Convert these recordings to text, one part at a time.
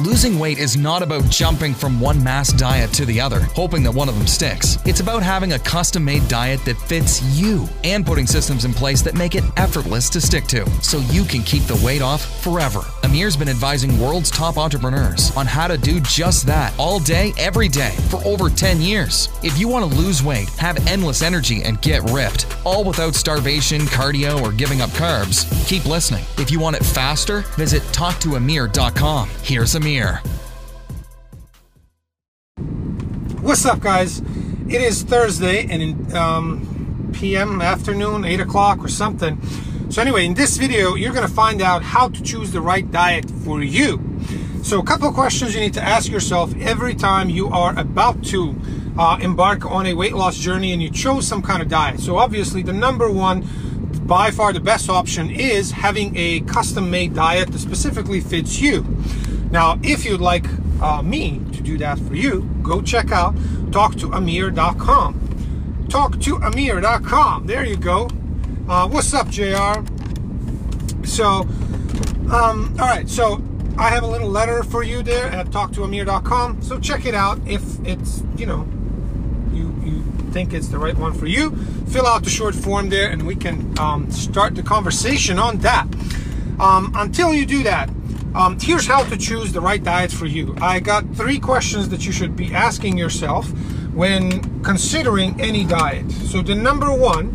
Losing weight is not about jumping from one mass diet to the other, hoping that one of them sticks. It's about having a custom made diet that fits you and putting systems in place that make it effortless to stick to so you can keep the weight off forever. Amir's been advising world's top entrepreneurs on how to do just that all day, every day for over 10 years. If you want to lose weight, have endless energy, and get ripped, all without starvation, cardio, or giving up carbs, keep listening. If you want it faster, visit talktoamir.com. Here's Amir. What's up, guys? It is Thursday and in um, PM, afternoon, 8 o'clock or something. So anyway, in this video, you're going to find out how to choose the right diet for you. So a couple of questions you need to ask yourself every time you are about to uh, embark on a weight loss journey and you chose some kind of diet. So obviously the number one, by far the best option is having a custom made diet that specifically fits you. Now, if you'd like uh, me to do that for you, go check out talktoamir.com. Talktoamir.com. There you go. Uh, what's up, JR? So, um, all right. So, I have a little letter for you there at talktoamir.com. So, check it out. If it's, you know, you, you think it's the right one for you, fill out the short form there and we can um, start the conversation on that. Um, until you do that, um, here's how to choose the right diet for you. I got three questions that you should be asking yourself when considering any diet. So the number one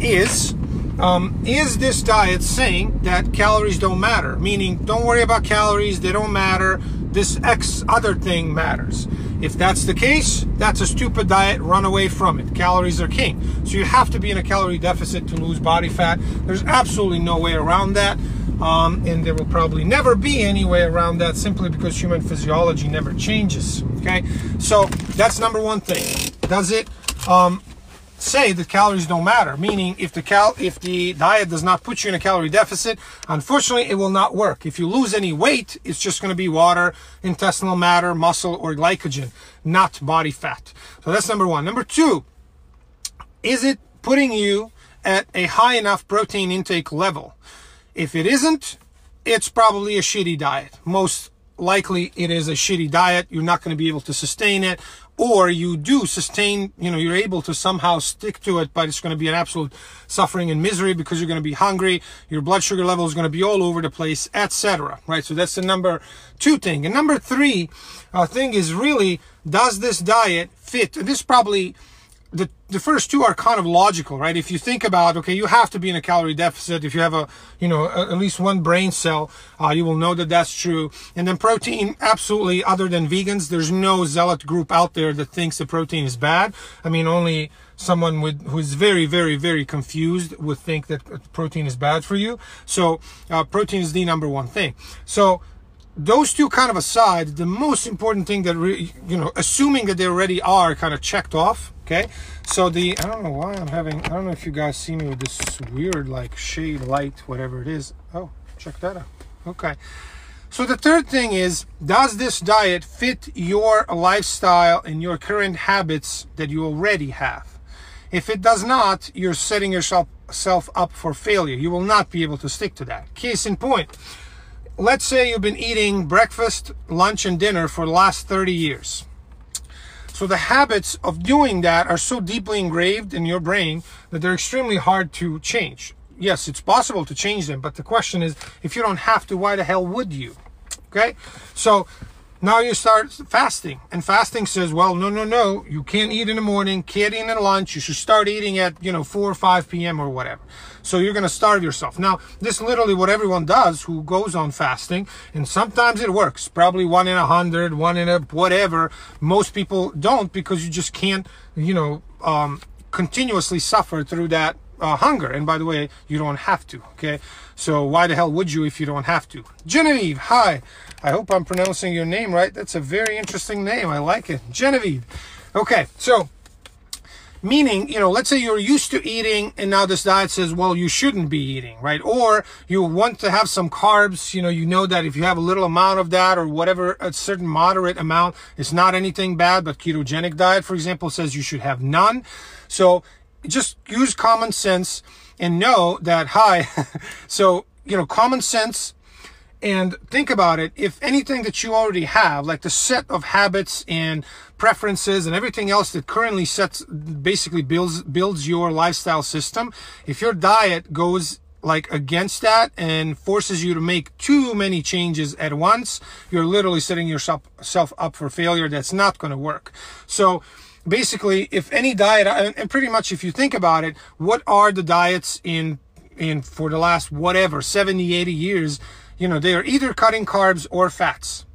is, um, is this diet saying that calories don't matter? Meaning, don't worry about calories, they don't matter. This X other thing matters. If that's the case, that's a stupid diet. Run away from it. Calories are king. So you have to be in a calorie deficit to lose body fat. There's absolutely no way around that. Um, and there will probably never be any way around that simply because human physiology never changes. Okay, so that's number one thing. Does it um, say that calories don't matter? Meaning, if the cal if the diet does not put you in a calorie deficit, unfortunately, it will not work. If you lose any weight, it's just going to be water, intestinal matter, muscle, or glycogen, not body fat. So that's number one. Number two, is it putting you at a high enough protein intake level? If it isn't, it's probably a shitty diet. Most likely it is a shitty diet. You're not going to be able to sustain it. Or you do sustain, you know, you're able to somehow stick to it, but it's going to be an absolute suffering and misery because you're going to be hungry. Your blood sugar level is going to be all over the place, etc. Right? So that's the number two thing. And number three uh, thing is really, does this diet fit? This probably the, the first two are kind of logical, right? If you think about, okay, you have to be in a calorie deficit. If you have a, you know, a, at least one brain cell, uh, you will know that that's true. And then protein, absolutely, other than vegans, there's no zealot group out there that thinks that protein is bad. I mean, only someone with who is very, very, very confused would think that protein is bad for you. So, uh, protein is the number one thing. So, those two kind of aside, the most important thing that, re, you know, assuming that they already are kind of checked off, okay? So the, I don't know why I'm having, I don't know if you guys see me with this weird like shade light, whatever it is. Oh, check that out. Okay. So the third thing is, does this diet fit your lifestyle and your current habits that you already have? If it does not, you're setting yourself up for failure. You will not be able to stick to that. Case in point, let's say you've been eating breakfast, lunch, and dinner for the last 30 years. So the habits of doing that are so deeply engraved in your brain that they're extremely hard to change. Yes, it's possible to change them, but the question is, if you don't have to, why the hell would you? Okay? So now you start fasting, and fasting says, well, no, no, no, you can't eat in the morning, can't eat in lunch. You should start eating at, you know, 4 or 5 p.m. or whatever. So you're going to starve yourself. Now, this is literally what everyone does who goes on fasting, and sometimes it works. Probably one in a hundred, one in a whatever. Most people don't because you just can't, you know, um, continuously suffer through that uh, hunger. And by the way, you don't have to, okay? So why the hell would you if you don't have to? Genevieve, hi. I hope I'm pronouncing your name right. That's a very interesting name. I like it. Genevieve. Okay, so meaning, you know, let's say you're used to eating and now this diet says, well, you shouldn't be eating, right? Or you want to have some carbs, you know, you know that if you have a little amount of that or whatever, a certain moderate amount, it's not anything bad, but ketogenic diet, for example, says you should have none. So just use common sense and know that, hi, so, you know, common sense And think about it. If anything that you already have, like the set of habits and preferences and everything else that currently sets, basically builds, builds your lifestyle system, if your diet goes like against that and forces you to make too many changes at once, you're literally setting yourself self up for failure. That's not going to work. So basically, if any diet, and pretty much if you think about it, what are the diets in, in for the last whatever, 70, 80 years you know, they are either cutting carbs or fats.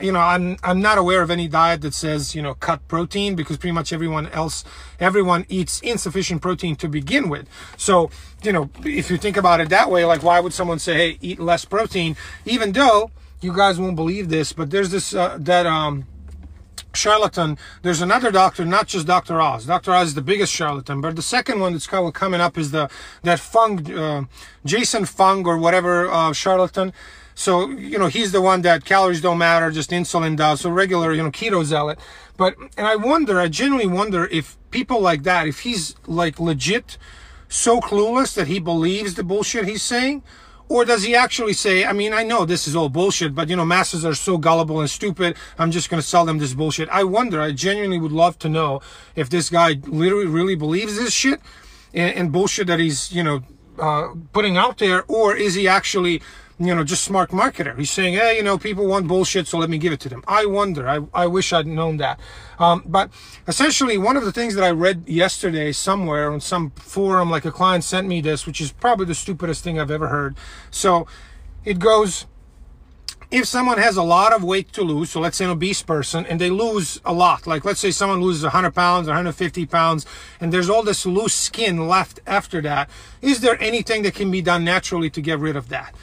You know, I'm I'm not aware of any diet that says, you know, cut protein because pretty much everyone else everyone eats insufficient protein to begin with. So, you know, if you think about it that way, like why would someone say, "Hey, eat less protein?" even though you guys won't believe this, but there's this uh, that um charlatan. There's another doctor, not just Dr. Oz. Dr. Oz is the biggest charlatan, but the second one that's coming up is the that Fung, uh, Jason Fung or whatever uh, charlatan. So you know he's the one that calories don't matter, just insulin does. So regular, you know, keto zealot. But and I wonder, I genuinely wonder if people like that, if he's like legit so clueless that he believes the bullshit he's saying, or does he actually say, I mean, I know this is all bullshit, but you know, masses are so gullible and stupid. I'm just going to sell them this bullshit. I wonder, I genuinely would love to know if this guy literally really believes this shit and, and bullshit that he's, you know, uh, putting out there, or is he actually you know, just smart marketer. He's saying, hey, you know, people want bullshit, so let me give it to them. I wonder. I, I wish I'd known that. Um, but essentially, one of the things that I read yesterday somewhere on some forum, like a client sent me this, which is probably the stupidest thing I've ever heard. So it goes, if someone has a lot of weight to lose, so let's say an obese person, and they lose a lot, like let's say someone loses 100 pounds, 150 pounds, and there's all this loose skin left after that, is there anything that can be done naturally to get rid of that?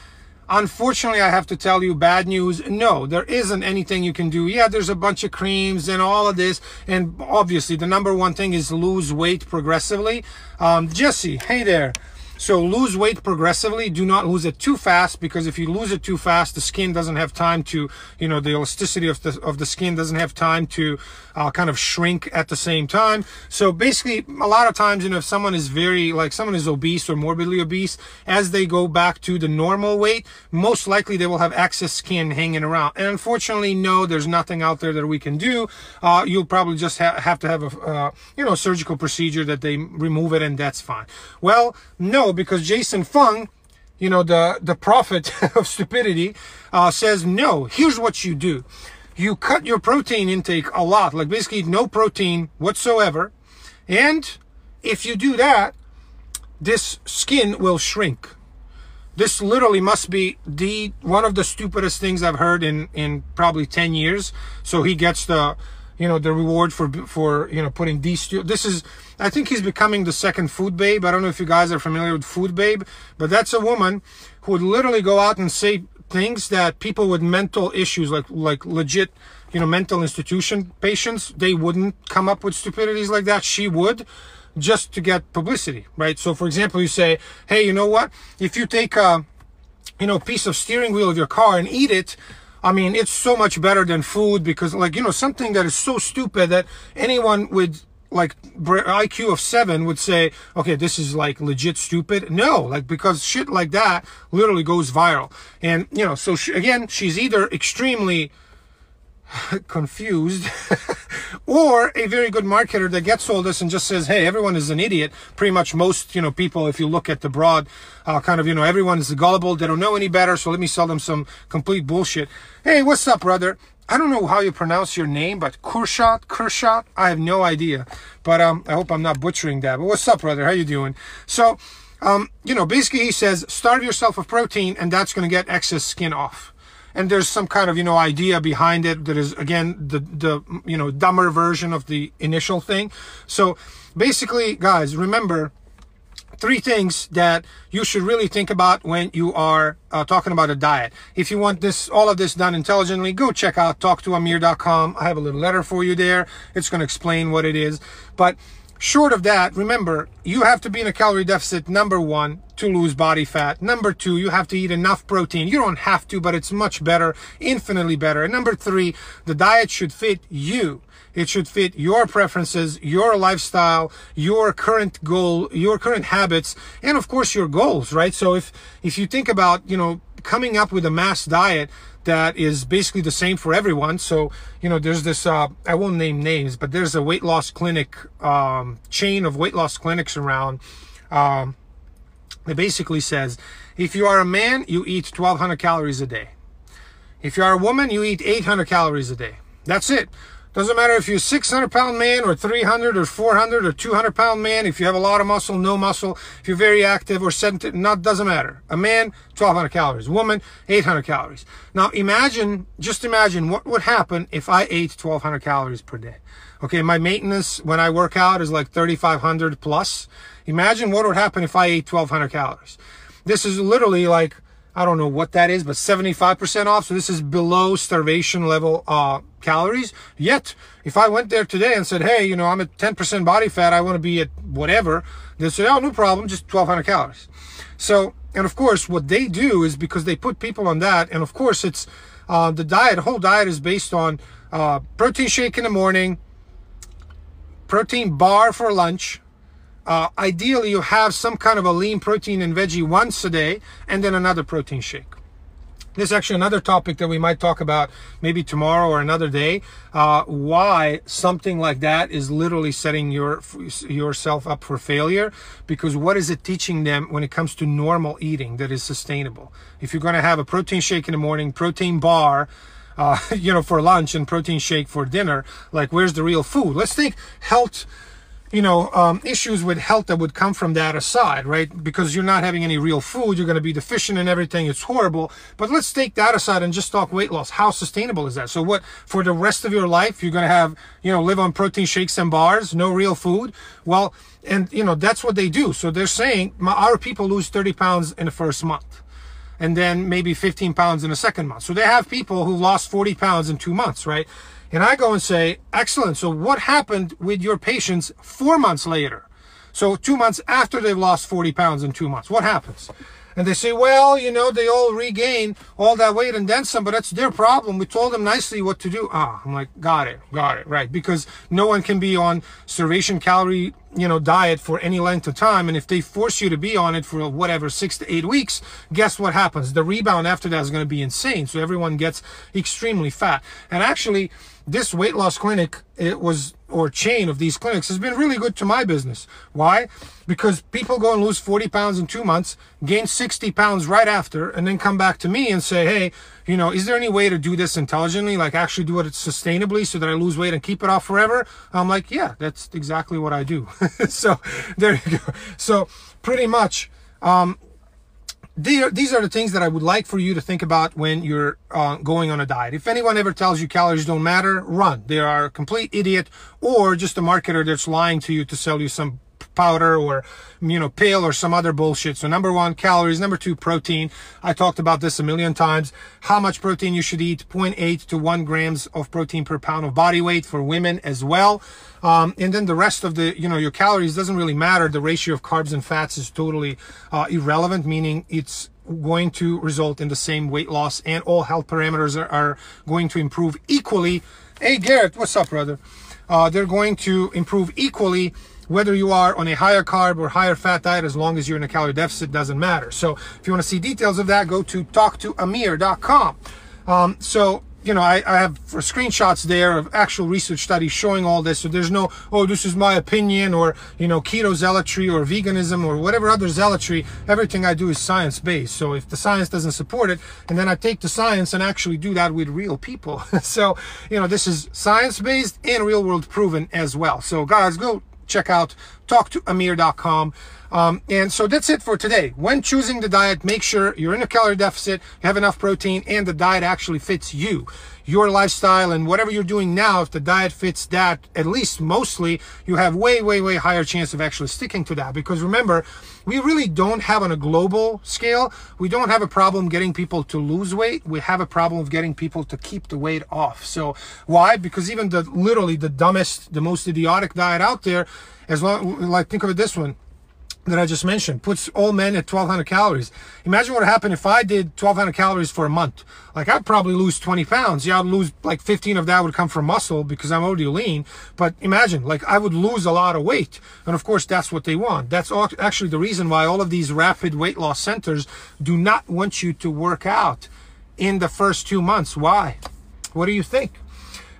Unfortunately, I have to tell you bad news. No, there isn't anything you can do. Yeah, there's a bunch of creams and all of this. And obviously, the number one thing is lose weight progressively. Um, Jesse, hey there. So lose weight progressively. Do not lose it too fast because if you lose it too fast, the skin doesn't have time to, you know, the elasticity of the of the skin doesn't have time to uh, kind of shrink at the same time. So basically, a lot of times, you know, if someone is very like someone is obese or morbidly obese, as they go back to the normal weight, most likely they will have excess skin hanging around. And unfortunately, no, there's nothing out there that we can do. Uh, you'll probably just ha- have to have a, uh, you know, surgical procedure that they remove it, and that's fine. Well, no because Jason Fung, you know, the, the prophet of stupidity, uh, says, no, here's what you do. You cut your protein intake a lot, like basically no protein whatsoever. And if you do that, this skin will shrink. This literally must be the one of the stupidest things I've heard in in probably 10 years. So he gets the you know the reward for for you know putting these this is i think he's becoming the second food babe. I don't know if you guys are familiar with food babe but that's a woman who would literally go out and say things that people with mental issues like like legit you know mental institution patients they wouldn't come up with stupidities like that. She would just to get publicity right? So for example you say hey you know what? If you take a you know piece of steering wheel of your car and eat it I mean, it's so much better than food because, like, you know, something that is so stupid that anyone with like IQ of seven would say, okay, this is like legit stupid. No, like because shit like that literally goes viral. And, you know, so she, again, she's either extremely confused or a very good marketer that gets all this and just says hey everyone is an idiot pretty much most you know people if you look at the broad uh, kind of you know everyone is gullible they don't know any better so let me sell them some complete bullshit hey what's up brother I don't know how you pronounce your name, but Kurshot, Kurshot, I have no idea. But um, I hope I'm not butchering that. But what's up, brother? How you doing? So, um, you know, basically he says, starve yourself of protein, and that's going to get excess skin off and there's some kind of you know idea behind it that is again the the you know dumber version of the initial thing so basically guys remember three things that you should really think about when you are uh, talking about a diet. If you want this, all of this done intelligently, go check out talktoamir.com. I have a little letter for you there. It's going to explain what it is. But Short of that, remember, you have to be in a calorie deficit, number one, to lose body fat. Number two, you have to eat enough protein. You don't have to, but it's much better, infinitely better. And number three, the diet should fit you. It should fit your preferences, your lifestyle, your current goal, your current habits, and of course your goals, right? So if, if you think about, you know, coming up with a mass diet that is basically the same for everyone. So, you know, there's this, uh, I won't name names, but there's a weight loss clinic, um, chain of weight loss clinics around. Um, it basically says if you are a man, you eat 1200 calories a day. If you are a woman, you eat 800 calories a day. That's it. Doesn't matter if you're a 600 pound man or 300 or 400 or 200 pound man. If you have a lot of muscle, no muscle. If you're very active or sedentary, not doesn't matter. A man, 1200 calories. Woman, 800 calories. Now imagine, just imagine what would happen if I ate 1200 calories per day. Okay, my maintenance when I work out is like 3500 plus. Imagine what would happen if I ate 1200 calories. This is literally like I don't know what that is, but 75% off. So this is below starvation level uh, calories. Yet, if I went there today and said, hey, you know, I'm at 10% body fat, I want to be at whatever, they'll say, oh, no problem, just 1200 calories. So, and of course, what they do is because they put people on that, and of course, it's uh, the diet, the whole diet is based on uh, protein shake in the morning, protein bar for lunch, uh, ideally, you have some kind of a lean protein and veggie once a day and then another protein shake. This is actually another topic that we might talk about maybe tomorrow or another day. Uh, why something like that is literally setting your yourself up for failure. Because what is it teaching them when it comes to normal eating that is sustainable? If you're going to have a protein shake in the morning, protein bar, uh, you know, for lunch and protein shake for dinner, like where's the real food? Let's think health you know, um, issues with health that would come from that aside, right? Because you're not having any real food, you're going to be deficient in everything. It's horrible. But let's take that aside and just talk weight loss. How sustainable is that? So what, for the rest of your life, you're going to have, you know, live on protein shakes and bars, no real food? Well, and, you know, that's what they do. So they're saying our people lose 30 pounds in the first month and then maybe 15 pounds in the second month. So they have people who lost 40 pounds in two months, right? And I go and say, excellent. So what happened with your patients four months later? So two months after they've lost 40 pounds in two months, what happens? And they say, well, you know, they all regain all that weight and then some, but that's their problem. We told them nicely what to do. Ah, I'm like, got it, got it, right. Because no one can be on starvation calorie, you know, diet for any length of time. And if they force you to be on it for whatever, six to eight weeks, guess what happens? The rebound after that is going to be insane. So everyone gets extremely fat. And actually, this weight loss clinic, it was, or chain of these clinics has been really good to my business. Why? Because people go and lose 40 pounds in two months, gain 60 pounds right after, and then come back to me and say, hey, you know, is there any way to do this intelligently? Like actually do it sustainably so that I lose weight and keep it off forever? I'm like, yeah, that's exactly what I do. so there you go. So pretty much, um, these are the things that I would like for you to think about when you're uh, going on a diet. If anyone ever tells you calories don't matter, run. They are a complete idiot or just a marketer that's lying to you to sell you some powder or you know pill or some other bullshit. So number one calories. Number two protein. I talked about this a million times. How much protein you should eat? 0.8 to 1 grams of protein per pound of body weight for women as well. Um, and then the rest of the you know your calories doesn't really matter. The ratio of carbs and fats is totally uh, irrelevant meaning it's going to result in the same weight loss and all health parameters are, are going to improve equally. Hey garrett what's up brother? Uh, they're going to improve equally whether you are on a higher carb or higher fat diet, as long as you're in a calorie deficit, doesn't matter. So if you want to see details of that, go to talktoamir.com. Um, so you know, I, I, have four screenshots there of actual research studies showing all this. So there's no, oh, this is my opinion or, you know, keto zealotry or veganism or whatever other zealotry. Everything I do is science based. So if the science doesn't support it, and then I take the science and actually do that with real people. so, you know, this is science based and real world proven as well. So guys, go check out talktoamir.com. Um, and so that's it for today. When choosing the diet, make sure you're in a calorie deficit, you have enough protein, and the diet actually fits you, your lifestyle, and whatever you're doing now. If the diet fits that, at least mostly, you have way, way, way higher chance of actually sticking to that. Because remember, we really don't have on a global scale, we don't have a problem getting people to lose weight. We have a problem of getting people to keep the weight off. So why? Because even the literally the dumbest, the most idiotic diet out there, as long like think of it this one that I just mentioned puts all men at 1200 calories. Imagine what would happen if I did 1200 calories for a month. Like I'd probably lose 20 pounds. Yeah, I'd lose like 15 of that would come from muscle because I'm already lean. But imagine like I would lose a lot of weight. And of course, that's what they want. That's actually the reason why all of these rapid weight loss centers do not want you to work out in the first two months. Why? What do you think?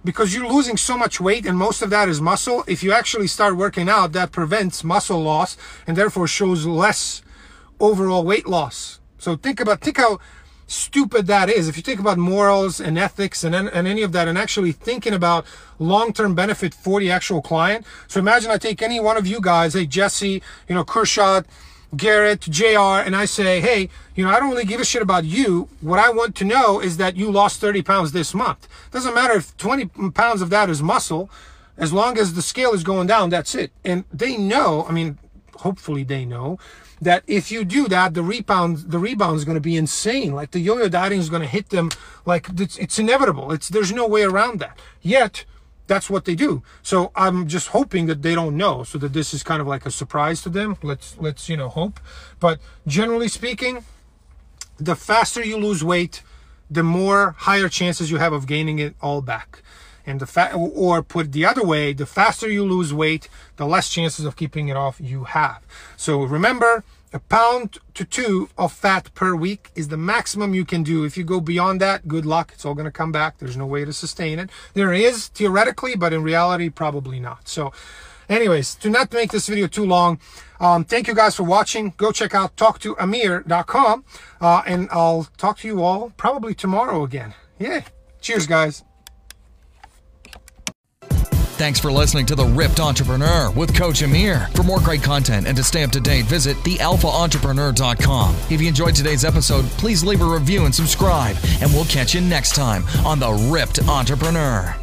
Because you're losing so much weight and most of that is muscle. If you actually start working out, that prevents muscle loss and therefore shows less overall weight loss. So think about, think how stupid that is. If you think about morals and ethics and, and any of that and actually thinking about long-term benefit for the actual client. So imagine I take any one of you guys, hey, Jesse, you know, Kershaw, Garrett, JR, and I say, hey, you know, I don't really give a shit about you. What I want to know is that you lost 30 pounds this month. Doesn't matter if 20 pounds of that is muscle. As long as the scale is going down, that's it. And they know, I mean, hopefully they know that if you do that, the rebound, the rebound is going to be insane. Like the yo-yo dieting is going to hit them like it's, it's inevitable. It's, there's no way around that. Yet, that's what they do. So I'm just hoping that they don't know, so that this is kind of like a surprise to them. Let's let's you know hope. But generally speaking, the faster you lose weight, the more higher chances you have of gaining it all back. And the fat, or put the other way, the faster you lose weight, the less chances of keeping it off you have. So remember, a pound to two of fat per week is the maximum you can do. If you go beyond that, good luck. It's all going to come back. There's no way to sustain it. There is theoretically, but in reality, probably not. So, anyways, to not make this video too long, um, thank you guys for watching. Go check out talktoamir.com, uh, and I'll talk to you all probably tomorrow again. Yeah. Cheers, guys. Thanks for listening to The Ripped Entrepreneur with Coach Amir. For more great content and to stay up to date, visit thealphaentrepreneur.com. If you enjoyed today's episode, please leave a review and subscribe, and we'll catch you next time on The Ripped Entrepreneur.